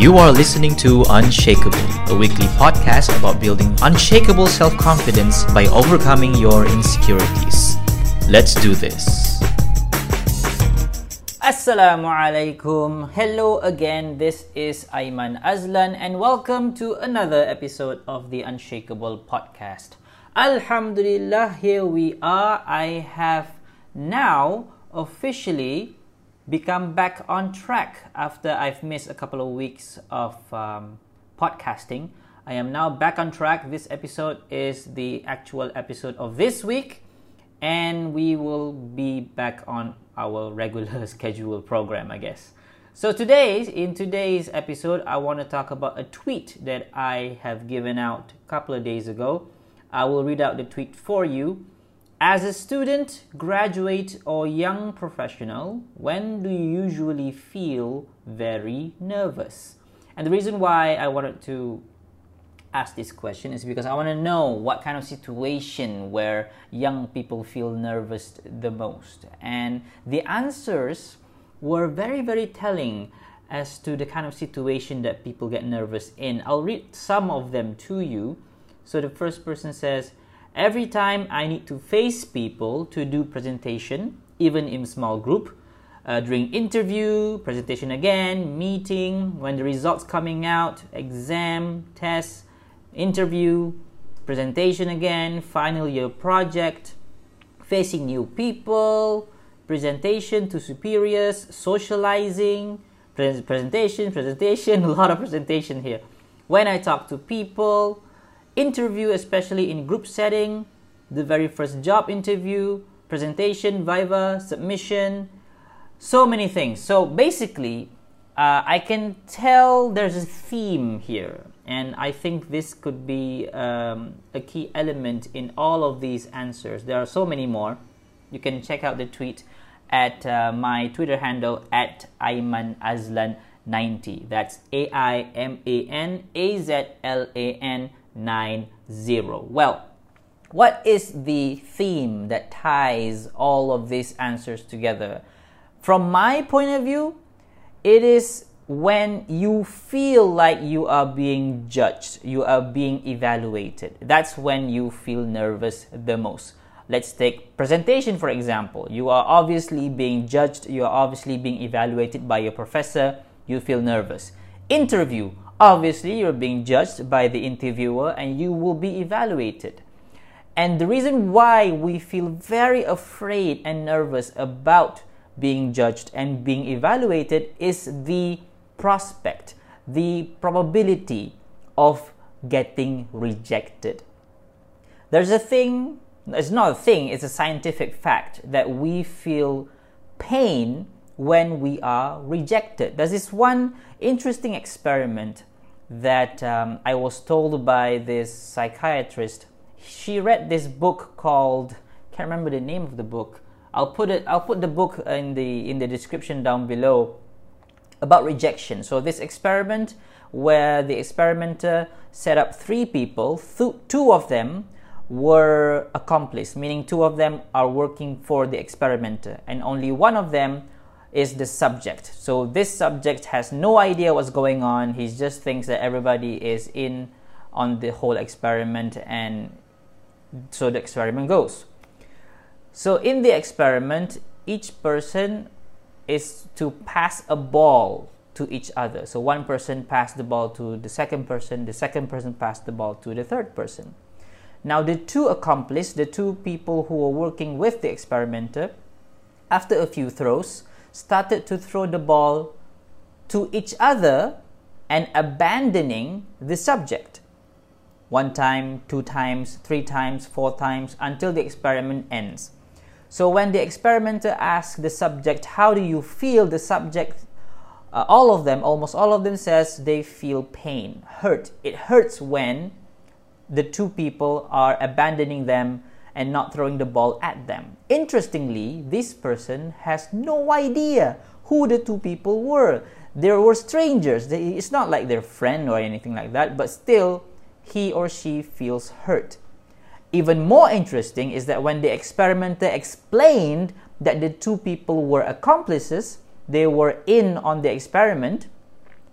You are listening to Unshakable, a weekly podcast about building unshakable self confidence by overcoming your insecurities. Let's do this. Assalamu alaikum. Hello again. This is Aiman Azlan, and welcome to another episode of the Unshakable podcast. Alhamdulillah, here we are. I have now officially become back on track after I've missed a couple of weeks of um, podcasting. I am now back on track. This episode is the actual episode of this week, and we will be back on our regular schedule program, I guess. So today, in today's episode, I want to talk about a tweet that I have given out a couple of days ago. I will read out the tweet for you as a student, graduate, or young professional, when do you usually feel very nervous? And the reason why I wanted to ask this question is because I want to know what kind of situation where young people feel nervous the most. And the answers were very, very telling as to the kind of situation that people get nervous in. I'll read some of them to you. So the first person says, Every time I need to face people to do presentation, even in small group, uh, during interview, presentation again, meeting, when the results coming out, exam, test, interview, presentation again, final year project, facing new people, presentation to superiors, socializing, pre- presentation, presentation, a lot of presentation here. When I talk to people, interview, especially in group setting, the very first job interview, presentation, viva, submission, so many things. So basically, uh, I can tell there's a theme here, and I think this could be um, a key element in all of these answers. There are so many more. You can check out the tweet at uh, my Twitter handle at Aiman Azlan 90. That's A I M A N A Z L A N 90. Well, what is the theme that ties all of these answers together? From my point of view, it is when you feel like you are being judged, you are being evaluated. That's when you feel nervous the most. Let's take presentation for example. You are obviously being judged, you are obviously being evaluated by your professor, you feel nervous. Interview, obviously you're being judged by the interviewer and you will be evaluated. And the reason why we feel very afraid and nervous about being judged and being evaluated is the prospect, the probability of getting rejected. There's a thing, it's not a thing, it's a scientific fact that we feel pain when we are rejected. There's this one interesting experiment that um, I was told by this psychiatrist. She read this book called can't remember the name of the book. I'll put it. I'll put the book in the in the description down below about rejection. So this experiment where the experimenter set up three people, th- two of them were accomplices, meaning two of them are working for the experimenter, and only one of them is the subject. So this subject has no idea what's going on. He just thinks that everybody is in on the whole experiment and so the experiment goes. So in the experiment, each person is to pass a ball to each other. So one person passed the ball to the second person, the second person passed the ball to the third person. Now the two accomplices, the two people who were working with the experimenter, after a few throws, started to throw the ball to each other and abandoning the subject. One time, two times, three times, four times until the experiment ends. So, when the experimenter asks the subject, How do you feel? the subject, uh, all of them, almost all of them, says they feel pain, hurt. It hurts when the two people are abandoning them and not throwing the ball at them. Interestingly, this person has no idea who the two people were. They were strangers. It's not like their friend or anything like that, but still, he or she feels hurt. Even more interesting is that when the experimenter explained that the two people were accomplices, they were in on the experiment,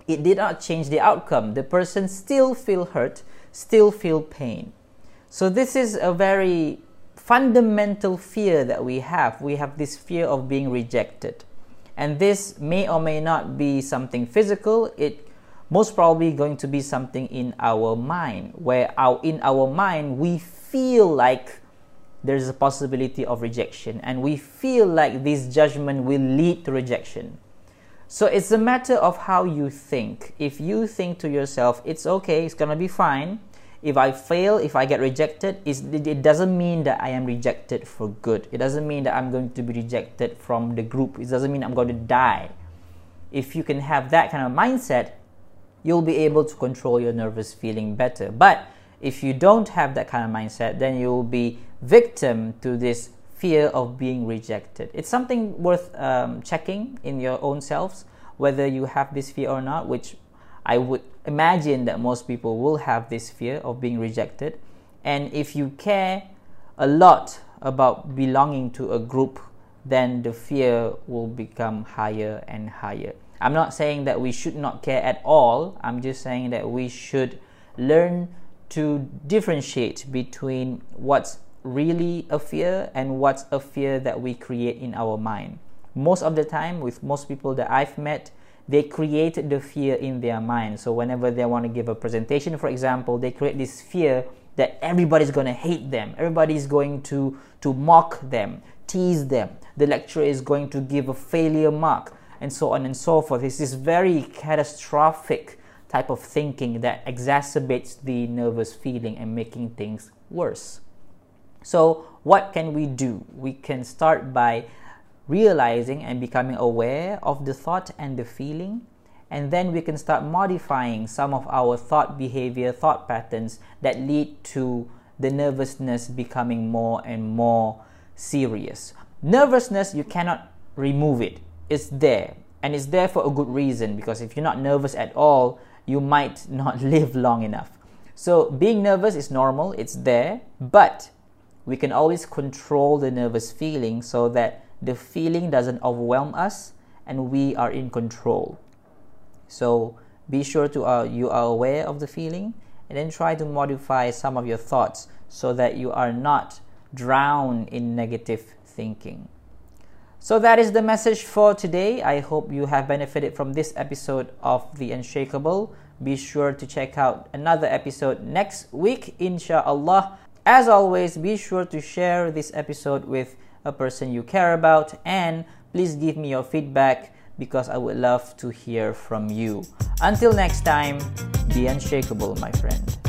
it did not change the outcome. The person still feel hurt, still feel pain. So this is a very fundamental fear that we have. We have this fear of being rejected. And this may or may not be something physical. It most probably going to be something in our mind where our in our mind we feel like there's a possibility of rejection and we feel like this judgment will lead to rejection. So it's a matter of how you think. If you think to yourself, it's okay, it's gonna be fine. If I fail, if I get rejected, it doesn't mean that I am rejected for good. It doesn't mean that I'm going to be rejected from the group. It doesn't mean I'm going to die. If you can have that kind of mindset, you'll be able to control your nervous feeling better. But if you don't have that kind of mindset, then you'll be victim to this fear of being rejected. It's something worth um, checking in your own selves whether you have this fear or not, which I would imagine that most people will have this fear of being rejected. And if you care a lot about belonging to a group, then the fear will become higher and higher. I'm not saying that we should not care at all, I'm just saying that we should learn to differentiate between what's really a fear and what's a fear that we create in our mind. Most of the time, with most people that I've met, they create the fear in their mind. So, whenever they want to give a presentation, for example, they create this fear that everybody's going to hate them, everybody's going to, to mock them, tease them, the lecturer is going to give a failure mark, and so on and so forth. It's this very catastrophic type of thinking that exacerbates the nervous feeling and making things worse. So, what can we do? We can start by realizing and becoming aware of the thought and the feeling, and then we can start modifying some of our thought behavior, thought patterns that lead to the nervousness becoming more and more serious. Nervousness, you cannot remove it, it's there, and it's there for a good reason because if you're not nervous at all, you might not live long enough. So, being nervous is normal, it's there, but we can always control the nervous feeling so that the feeling doesn't overwhelm us and we are in control. So be sure to uh, you are aware of the feeling and then try to modify some of your thoughts so that you are not drowned in negative thinking. So that is the message for today. I hope you have benefited from this episode of The Unshakable. Be sure to check out another episode next week, inshallah. As always, be sure to share this episode with a person you care about and please give me your feedback because I would love to hear from you. Until next time, be unshakable, my friend.